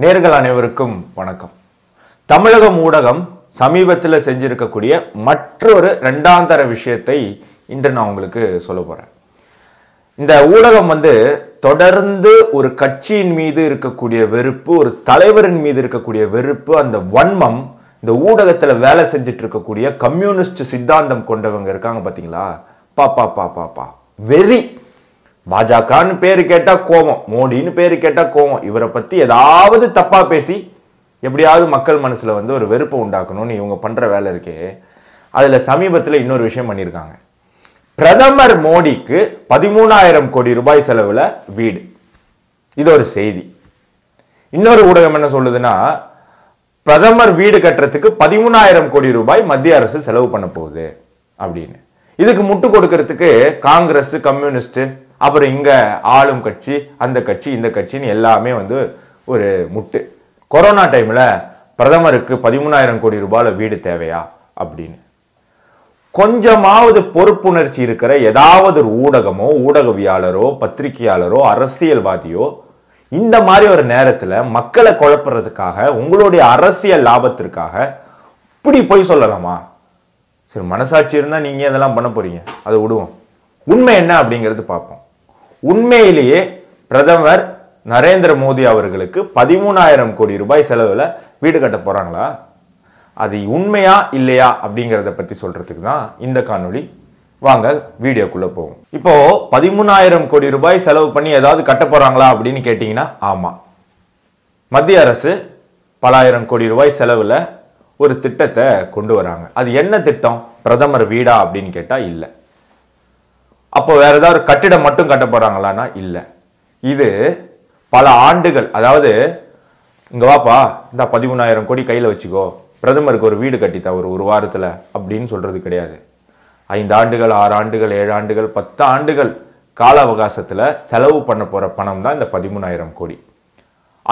நேர்கள் அனைவருக்கும் வணக்கம். தமிழகம் ஊடகம் சமீபத்தில் செஞ்சிருக்கக்கூடிய மற்றொரு ரெண்டாந்தர விஷயத்தை இன்று நான் உங்களுக்கு சொல்ல போகிறேன் இந்த ஊடகம் வந்து தொடர்ந்து ஒரு கட்சியின் மீது இருக்கக்கூடிய வெறுப்பு ஒரு தலைவரின் மீது இருக்கக்கூடிய வெறுப்பு அந்த வன்மம் இந்த ஊடகத்தில் வேலை செஞ்சுட்டு இருக்கக்கூடிய கம்யூனிஸ்ட் சித்தாந்தம் கொண்டவங்க இருக்காங்க பார்த்தீங்களா பாப்பா பா பா. வெறி. பாஜகன்னு பேர் கேட்டால் கோபம் மோடின்னு பேர் கேட்டால் கோபம். இவரை பற்றி ஏதாவது தப்பாக பேசி எப்படியாவது மக்கள் மனசில் வந்து ஒரு வெறுப்பை உண்டாக்கணும்னு இவங்க பண்ணுற வேலை இருக்கே. அதில் சமீபத்தில் இன்னொரு விஷயம் பண்ணியிருக்காங்க. பிரதமர் மோடிக்கு பதிமூணாயிரம் கோடி ரூபாய் செலவில் வீடு. இது ஒரு செய்தி. இன்னொரு ஊடகம் என்ன சொல்லுதுன்னா பிரதமர் வீடு கட்டுறதுக்கு பதிமூணாயிரம் கோடி ரூபாய் மத்திய அரசு செலவு பண்ண போகுது அப்படின்னு. இதுக்கு முட்டு கொடுக்கறதுக்கு காங்கிரஸ் கம்யூனிஸ்ட் அப்புறம் இங்கே ஆளும் கட்சி அந்த கட்சி இந்த கட்சின்னு எல்லாமே வந்து ஒரு முட்டு. கொரோனா டைமில் பிரதமருக்கு பதிமூணாயிரம் கோடி ரூபாயில் வீடு தேவையா அப்படின்னு. கொஞ்சமாவது பொறுப்புணர்ச்சி இருக்கிற ஏதாவது ஒரு ஊடகமோ ஊடகவியாளரோ பத்திரிகையாளரோ அரசியல்வாதியோ இந்த மாதிரி ஒரு நேரத்தில் மக்களை குழப்புறதுக்காக உங்களுடைய அரசியல் லாபத்திற்காக இப்படி போய் சொல்லலாமா? சரி மனசாட்சி இருந்தால் நீங்கள் இதெல்லாம் பண்ண போகிறீங்க அதை விடுவோம். உண்மை என்ன அப்படிங்கிறது பார்ப்போம். உண்மையிலேயே பிரதமர் நரேந்திர மோடி அவர்களுக்கு பதிமூணாயிரம் கோடி ரூபாய் செலவில் வீடு கட்ட போகிறாங்களா அது உண்மையா இல்லையா அப்படிங்கிறத பற்றி சொல்கிறதுக்கு தான் இந்த காணொளி. வாங்க வீடியோக்குள்ளே போவோம். இப்போ பதிமூணாயிரம் கோடி ரூபாய் செலவு பண்ணி ஏதாவது கட்ட போகிறாங்களா அப்படின்னு கேட்டிங்கன்னா ஆமாம் மத்திய அரசு பலாயிரம் கோடி ரூபாய் செலவில் ஒரு திட்டத்தை கொண்டு வராங்க. அது என்ன திட்டம்? பிரதமர் வீடா அப்படின்னு கேட்டால் இல்லை. அப்போ வேற ஏதாவது ஒரு கட்டிடம் மட்டும் கட்ட போறாங்களான்னா இல்லை. இது பல ஆண்டுகள் அதாவது இங்க வாப்பா இந்த பதிமூணாயிரம் கோடி கையில் வச்சுக்கோ. பிரதமருக்கு ஒரு வீடு கட்டித்தா ஒரு ஒரு வாரத்தில் அப்படின்னு சொல்றது கிடையாது. ஐந்து ஆண்டுகள் ஆறு ஆண்டுகள் ஏழு ஆண்டுகள் பத்து ஆண்டுகள் கால அவகாசத்தில் செலவு பண்ண போற பணம் தான் இந்த பதிமூணாயிரம் கோடி.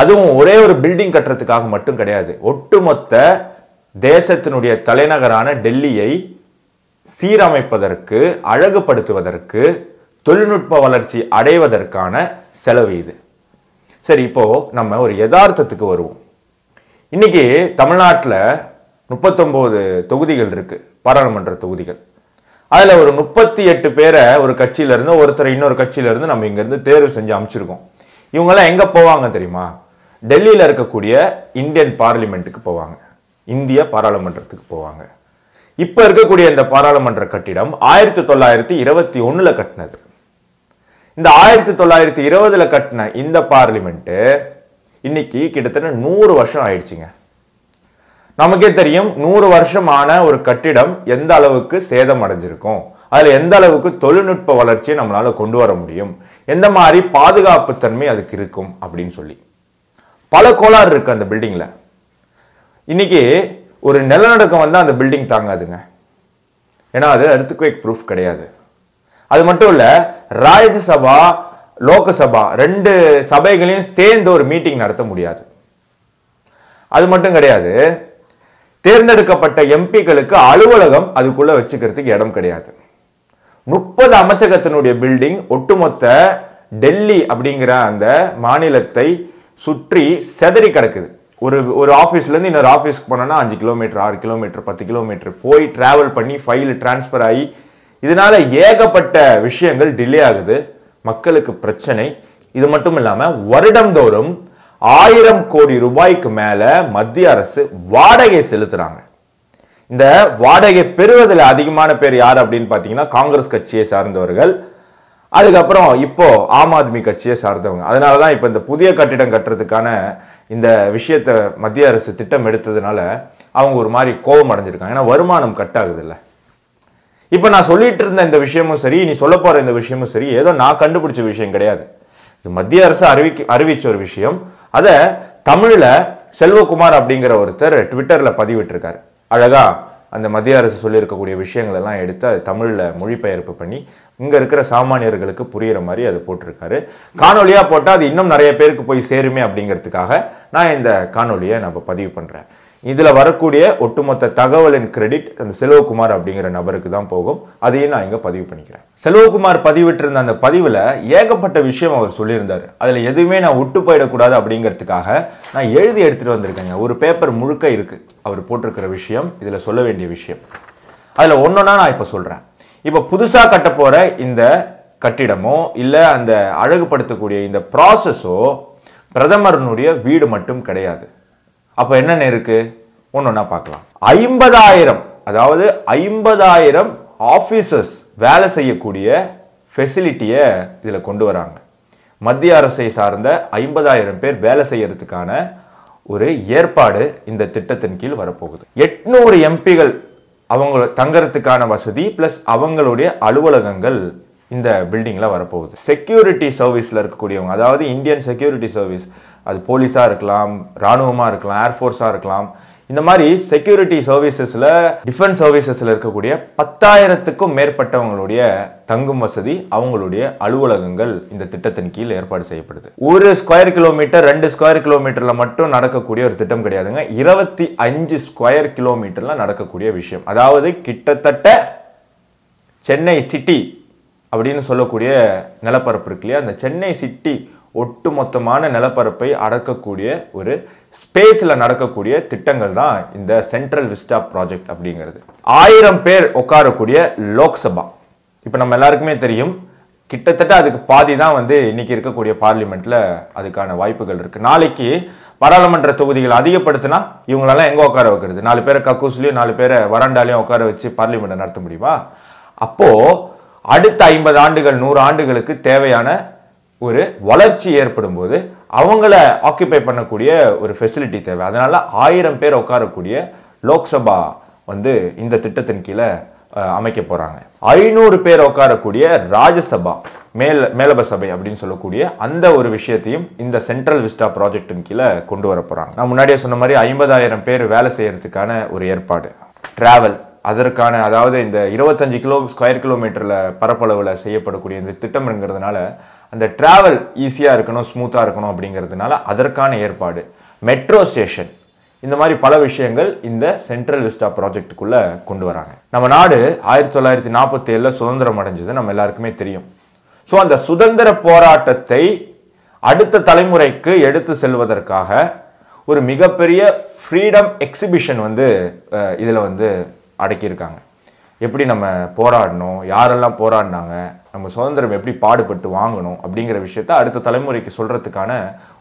அதுவும் ஒரே ஒரு பில்டிங் கட்டுறதுக்காக மட்டும் கிடையாது. ஒட்டுமொத்த தேசத்தினுடைய தலைநகரான டெல்லியை சீரமைப்பதற்கு அழகுபடுத்துவதற்கு தொழில்நுட்ப வளர்ச்சி அடைவதற்கான செலவு இது. சரி இப்போது நம்ம ஒரு யதார்த்தத்துக்கு வருவோம். இன்றைக்கி தமிழ்நாட்டில் முப்பத்தொம்போது தொகுதிகள் இருக்குது பாராளுமன்ற தொகுதிகள். அதில் ஒரு முப்பத்தி எட்டு பேரை ஒரு கட்சியிலேருந்து ஒருத்தர் இன்னொரு கட்சியிலேருந்து நம்ம இங்கேருந்து தேர்வு செஞ்சு அமைச்சிருக்கோம். இவங்கெல்லாம் எங்கே போவாங்க தெரியுமா? டெல்லியில் இருக்கக்கூடிய இந்தியன் பார்லிமெண்ட்டுக்கு போவாங்க. இந்திய பாராளுமன்றத்துக்கு போவாங்க. இப்போ இருக்கக்கூடிய இந்த பாராளுமன்ற கட்டிடம் ஆயிரத்தி தொள்ளாயிரத்தி இருபத்தி ஒன்றில் கட்டினது. இந்த ஆயிரத்தி தொள்ளாயிரத்தி இருபதுல கட்டின இந்த பார்லிமெண்ட்டு இன்னைக்கு கிட்டத்தட்ட நூறு வருஷம் ஆயிடுச்சுங்க. நமக்கே தெரியும் நூறு வருஷமான ஒரு கட்டிடம் எந்த அளவுக்கு சேதம் அடைஞ்சிருக்கும் அதில் எந்த அளவுக்கு தொழில்நுட்ப வளர்ச்சியை நம்மளால கொண்டு வர முடியும் எந்த மாதிரி பாதுகாப்பு தன்மை அதுக்கு இருக்கும் அப்படின்னு சொல்லி. பல கோளாறு இருக்கு அந்த பில்டிங்கில் இன்னைக்கு ஒரு நிலநடுக்கம் வந்தால் அந்த பில்டிங் தாங்காதுங்க. ஏன்னா அது எர்த்குவேக் ப்ரூஃப் கிடையாது. அது மட்டும் இல்லை ராஜ்யசபா லோகசபா ரெண்டு சபைகளையும் சேர்ந்து ஒரு மீட்டிங் நடத்த முடியாது. அது மட்டும் கிடையாது. தேர்ந்தெடுக்கப்பட்ட எம்பிக்களுக்கு அலுவலகம் அதுக்குள்ளே வச்சுக்கிறதுக்கு இடம் கிடையாது. முப்பது அமைச்சகத்தினுடைய பில்டிங் ஒட்டுமொத்த டெல்லி அப்படிங்கிற அந்த மாநிலத்தை சுற்றி செதறி கிடக்குது. ஒரு ஒரு ஆஃபீஸ்லேருந்து இன்னொரு ஆஃபீஸ்க்கு போனோம்னா அஞ்சு கிலோமீட்டர் ஆறு கிலோமீட்டர் பத்து கிலோமீட்டர் போய் ட்ராவல் பண்ணி ஃபைல் டிரான்ஸ்ஃபர் ஆகி இதனால் ஏகப்பட்ட விஷயங்கள் டிலே ஆகுது மக்களுக்கு பிரச்சனை. இது மட்டும் இல்லாமல் வருடந்தோறும் ஆயிரம் கோடி ரூபாய்க்கு மேலே மத்திய அரசு வாடகை செலுத்துறாங்க. இந்த வாடகை பெறுவதில் அதிகமான பேர் யார் அப்படின்னு பார்த்தீங்கன்னா காங்கிரஸ் கட்சியை சார்ந்தவர்கள். அதுக்கப்புறம் இப்போ ஆம் ஆத்மி கட்சியை சார்ந்தவங்க. அதனால தான் இப்போ இந்த புதிய கட்டிடம் கட்டுறதுக்கான இந்த விஷயத்தை மத்திய அரசு திட்டம் எடுத்ததுனால அவங்க ஒரு மாதிரி கோபம் அடைஞ்சிருக்காங்க. ஏன்னா வருமானம் கட் ஆகுதுல்ல. இப்போ நான் சொல்லிட்டு இருந்த இந்த விஷயமும் சரி நீ சொல்ல போகிற இந்த விஷயமும் சரி ஏதோ நான் கண்டுபிடிச்ச விஷயம் கிடையாது. இது மத்திய அரசு அறிவிக்க அறிவிச்ச ஒரு விஷயம். அதை தமிழ்ல செல்வகுமார் அப்படிங்கிற ஒருத்தர் ட்விட்டர்ல பதிவிட்டிருக்காரு. அழகா அந்த மத்திய அரசு சொல்லியிருக்கக்கூடிய விஷயங்கள் எல்லாம் எடுத்து அது தமிழில் மொழிபெயர்ப்பு பண்ணி இங்கே இருக்கிற சாமானியர்களுக்கு புரிகிற மாதிரி அது போட்டிருக்காரு. காணொலியாக போட்டால் அது இன்னும் நிறைய பேருக்கு போய் சேருமே அப்படிங்கிறதுக்காக நான் இந்த காணொலியை நம்ம பதிவு பண்ணுறேன் இதில் வரக்கூடிய ஒட்டுமொத்த தகவலின் கிரெடிட் அந்த செல்வகுமார் அப்படிங்கிற நபருக்கு தான் போகும். அதையும் நான் இங்கே பதிவு பண்ணிக்கிறேன். செல்வகுமார் பதிவிட்டிருந்த அந்த பதிவில் ஏகப்பட்ட விஷயம் அவர் சொல்லியிருந்தார். அதில் எதுவுமே நான் விட்டு போயிடக்கூடாது அப்படிங்கிறதுக்காக நான் எழுதி எடுத்துகிட்டு வந்திருக்கேங்க. ஒரு பேப்பர் முழுக்க இருக்குது அவர் போட்டிருக்கிற விஷயம் இதில் சொல்ல வேண்டிய விஷயம். அதில் ஒன்றுனா நான் இப்போ சொல்கிறேன். இப்போ புதுசாக கட்ட இந்த கட்டிடமோ இல்லை அந்த அழகுபடுத்தக்கூடிய இந்த ப்ராசஸோ பிரதமரனுடைய வீடு மட்டும் கிடையாது. அப்போ என்னென்ன இருக்குது ஒன்று ஒன்றா பார்க்கலாம். ஐம்பதாயிரம் அதாவது ஐம்பதாயிரம் ஆஃபீஸர்ஸ் வேலை செய்யக்கூடிய ஃபெசிலிட்டியை இதில் கொண்டு வராங்க. மத்திய அரசை சார்ந்த ஐம்பதாயிரம் பேர் வேலை செய்யறதுக்கான ஒரு ஏற்பாடு இந்த திட்டத்தின் கீழ் வரப்போகுது. எட்நூறு எம்பிகள் அவங்க தங்கறதுக்கான வசதி ப்ளஸ் அவங்களுடைய அலுவலகங்கள் இந்த பில்டிங்கில் வரப்போகுது. செக்யூரிட்டி சர்வீஸில் இருக்கக்கூடியவங்க அதாவது இந்தியன் செக்யூரிட்டி சர்வீஸ் அது போலீஸாக இருக்கலாம் இராணுவமாக இருக்கலாம் ஏர்ஃபோர்ஸாக இருக்கலாம் இந்த மாதிரி செக்யூரிட்டி சர்வீசஸில் டிஃபென்ஸ் சர்வீசஸில் இருக்கக்கூடிய பத்தாயிரத்துக்கும் மேற்பட்டவங்களுடைய தங்கும் வசதி அவங்களுடைய அலுவலகங்கள் இந்த திட்டத்தின் கீழ் ஏற்பாடு செய்யப்படுது. ஒரு ஸ்கொயர் கிலோமீட்டர் ரெண்டு ஸ்கொயர் கிலோமீட்டரில் மட்டும் நடக்கக்கூடிய ஒரு திட்டம் கிடையாதுங்க. இருபத்தி அஞ்சு ஸ்கொயர் கிலோமீட்டரில் நடக்கக்கூடிய விஷயம். அதாவது கிட்டத்தட்ட சென்னை சிட்டி அப்படின்னு சொல்லக்கூடிய நிலப்பரப்பு இருக்கு இல்லையா? அந்த சென்னை சிட்டி ஒட்டுமொத்தமான நிலப்பரப்பை அடக்கக்கூடிய ஒரு ஸ்பேஸில் நடக்கக்கூடிய திட்டங்கள் தான் இந்த சென்ட்ரல் விஸ்டா ப்ராஜெக்ட் அப்படிங்கிறது. ஆயிரம் பேர் உட்காரக்கூடிய லோக்சபா. இப்போ நம்ம எல்லாருக்குமே தெரியும் கிட்டத்தட்ட அதுக்கு பாதி தான் வந்து இன்னைக்கு இருக்கக்கூடிய பார்லிமெண்ட்டில் அதுக்கான வாய்ப்புகள் இருக்குது நாளைக்கு பாராளுமன்ற தொகுதிகள் அதிகப்படுத்தினா இவங்களெல்லாம் எங்கே உட்கார வைக்கிறது? நாலு பேரை கக்கூஸ்லேயும் நாலு பேரை வராண்டாலையும் உட்கார வச்சு பார்லிமெண்ட்டை நடத்த முடியுமா? அப்போது அடுத்த ஐம்பது ஆண்டுகள் நூறு ஆண்டுகளுக்கு தேவையான ஒரு வளர்ச்சி ஏற்படும் போது அவங்கள ஆக்கியபை பண்ணக்கூடிய ஒரு ஃபெசிலிட்டி தேவை. அதனால் ஆயிரம் பேர் உட்காரக்கூடிய லோக்சபா வந்து இந்த திட்டத்தின் கீழே அமைக்க போகிறாங்க ஐநூறு பேர் உட்காரக்கூடிய ராஜ்யசபா மேல் மேலப சபை அப்படின்னு சொல்லக்கூடிய அந்த ஒரு விஷயத்தையும் இந்த சென்ட்ரல் விஸ்டா ப்ராஜெக்டின் கீழே கொண்டு வர போகிறாங்க நான் முன்னாடியே சொன்ன மாதிரி ஐம்பதாயிரம் பேர் வேலை செய்கிறதுக்கான ஒரு ஏற்பாடு. ட்ராவல் அதற்கான அதாவது இந்த இருபத்தஞ்சு கிலோ ஸ்கொயர் கிலோமீட்டரில் பரப்பளவில் செய்யப்படக்கூடிய இந்த திட்டம்ங்கிறதுனால அந்த டிராவல் ஈஸியாக இருக்கணும் ஸ்மூத்தாக இருக்கணும் அப்படிங்கிறதுனால அதற்கான ஏற்பாடு. மெட்ரோ ஸ்டேஷன் இந்த மாதிரி பல விஷயங்கள் இந்த சென்ட்ரல் விஸ்டா ப்ராஜெக்ட்டுக்குள்ள கொண்டு வராங்க. நம்ம நாடு ஆயிரத்தி தொள்ளாயிரத்தி நாற்பத்தி ஏழில் சுதந்திரம் அடைஞ்சது நம்ம எல்லாருக்குமே தெரியும். ஸோ அந்த சுதந்திர போராட்டத்தை அடுத்த தலைமுறைக்கு எடுத்து செல்வதற்காக ஒரு மிகப்பெரிய ஃப்ரீடம் எக்ஸிபிஷன் வந்து இதில் வந்து அடக்கியிருக்காங்க. எப்படி நம்ம போராடணும் யாரெல்லாம் போராடினாங்க நம்ம சுதந்திரம் எப்படி பாடுபட்டு வாங்கணும் அப்படிங்கிற விஷயத்த அடுத்த தலைமுறைக்கு சொல்கிறதுக்கான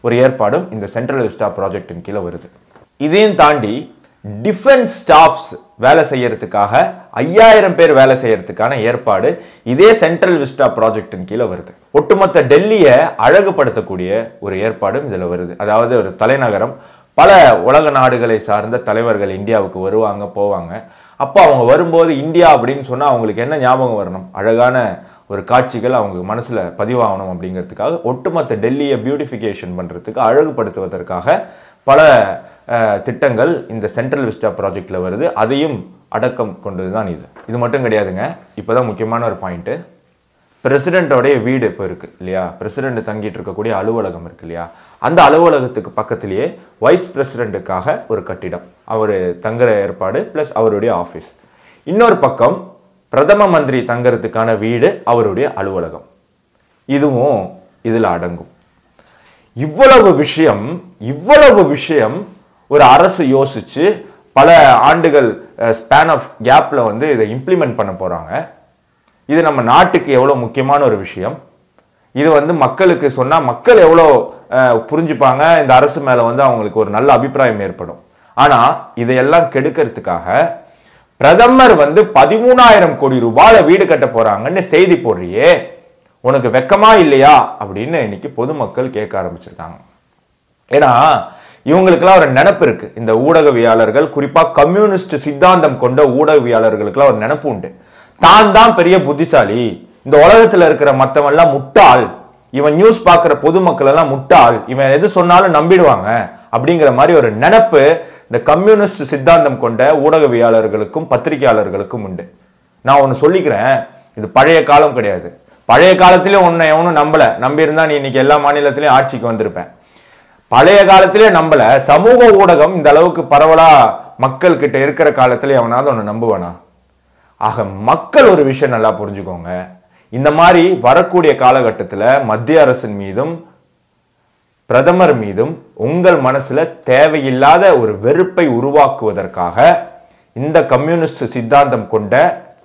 ஒரு ஏற்பாடும் இந்த சென்ட்ரல் விஸ்டா ப்ராஜெக்டின் கீழே வருது. இதையும் தாண்டி டிஃபென்ஸ் ஸ்டாஃப்ஸ் வேலை செய்யறதுக்காக ஐயாயிரம் பேர் வேலை செய்யறதுக்கான ஏற்பாடு இதே சென்ட்ரல் விஸ்டா ப்ராஜெக்டின் கீழே வருது. ஒட்டுமொத்த டெல்லியை அழகுபடுத்தக்கூடிய ஒரு ஏற்பாடும் இதில் வருது. அதாவது ஒரு தலைநகரம் பல உலக நாடுகளை சார்ந்த தலைவர்கள் இந்தியாவுக்கு வருவாங்க போவாங்க. அப்போ அவங்க வரும்போது இந்தியா அப்படின்னு சொன்னால் அவங்களுக்கு என்ன ஞாபகம் வரணும்? அழகான ஒரு காட்சிகள் அவங்க மனசில் பதிவாகணும் அப்படிங்கிறதுக்காக ஒட்டுமொத்த டெல்லியை பியூட்டிஃபிகேஷன் பண்ணுறதுக்கு அழகுபடுத்துவதற்காக பல திட்டங்கள் இந்த சென்ட்ரல் விஸ்டா ப்ராஜெக்டில் வருது. அதையும் அடக்கம் கொண்டது தான் இது. இது மட்டும் கிடையாதுங்க. இப்போ தான் முக்கியமான ஒரு பாயிண்ட்டு பிரசிடென்ட்டோடைய வீடு இப்போ இருக்குது இல்லையா? பிரசிடெண்ட் தங்கிட்டு இருக்கக்கூடிய அலுவலகம் இருக்கு இல்லையா? அந்த அலுவலகத்துக்கு பக்கத்திலேயே வைஸ் பிரசிடெண்ட்டுக்காக ஒரு கட்டிடம். அவர் தங்குற ஏற்பாடு ப்ளஸ் அவருடைய ஆஃபீஸ் இன்னொரு பக்கம் பிரதம மந்திரி தங்கறதுக்கான வீடு அவருடைய அலுவலகம். இதுவும் இதில் அடங்கும். இவ்வளவு விஷயம் இவ்வளவு விஷயம் ஒரு அரசு யோசிச்சு பல ஆண்டுகள் ஸ்பேன் ஆஃப் கேப்பில் வந்து இதை இம்ப்ளிமெண்ட் பண்ண போகிறாங்க இது நம்ம நாட்டுக்கு எவ்வளோ முக்கியமான ஒரு விஷயம். இது வந்து மக்களுக்கு சொன்னால் மக்கள் எவ்வளோ புரிஞ்சுப்பாங்க. இந்த அரசு மேலே வந்து அவங்களுக்கு ஒரு நல்ல அபிப்பிராயம் ஏற்படும். ஆனால் இதையெல்லாம் கெடுக்கிறதுக்காக பிரதமர் வந்து பதிமூணாயிரம் கோடி ரூபாயில் வீடு கட்ட போகிறாங்கன்னு செய்தி போடுறியே. உனக்கு வெக்கமா இல்லையா? அப்படின்னு இன்னைக்கு பொதுமக்கள் கேட்க ஆரம்பிச்சிருக்காங்க. ஏன்னா இவங்களுக்கெல்லாம் ஒரு நினப்பு இருக்கு. இந்த ஊடகவியாளர்கள் குறிப்பாக கம்யூனிஸ்ட் சித்தாந்தம் கொண்ட ஊடகவியாளர்களுக்கெல்லாம் ஒரு நினப்பு உண்டு. தான் தான் பெரிய புத்திசாலி. இந்த உலகத்தில் இருக்கிற மத்தவன் எல்லாம் முட்டாள். இவன் நியூஸ் பார்க்குற பொதுமக்கள் எல்லாம் முட்டாள். இவன் எது சொன்னாலும் நம்பிடுவாங்க. அப்படிங்கிற மாதிரி ஒரு நினப்பு இந்த கம்யூனிஸ்ட் சித்தாந்தம் கொண்ட ஊடகவியாளர்களுக்கும் பத்திரிகையாளர்களுக்கும் உண்டு. நான் ஒன்று சொல்லிக்கிறேன். இது பழைய காலம் கிடையாது. பழைய காலத்திலே உன்னை எவனும் நம்பல. நம்பியிருந்தா நீ இன்னைக்கு எல்லா மாநிலத்திலையும் ஆட்சிக்கு வந்திருப்பேன். பழைய காலத்திலே நம்பல. சமூக ஊடகம் இந்த அளவுக்கு பரவலாக மக்கள்கிட்ட இருக்கிற காலத்திலே அவனாவது ஒன்று நம்புவானா? ஆக மக்கள் ஒரு விஷயம் நல்லா புரிஞ்சுக்கோங்க. இந்த மாதிரி வரக்கூடிய காலகட்டத்தில் மத்திய அரசின் மீதும் பிரதமர் மீதும் உங்கள் மனசில் தேவையில்லாத ஒரு வெறுப்பை உருவாக்குவதற்காக இந்த கம்யூனிஸ்ட் சித்தாந்தம் கொண்ட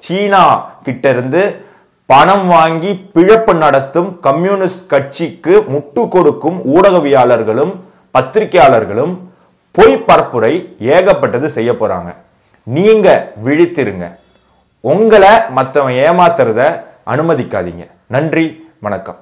சீனா கிட்ட இருந்து பணம் வாங்கி பிழப்பு நடத்தும் கம்யூனிஸ்ட் கட்சிக்கு முட்டு கொடுக்கும் ஊடகவியாளர்களும் பத்திரிகையாளர்களும் பொய் பரப்புரை ஏகப்பட்டது செய்ய போறாங்க. நீங்க விழித்திருங்க. உங்களை மற்றவன் ஏமாத்துறத அனுமதிக்காதீங்க. நன்றி வணக்கம்.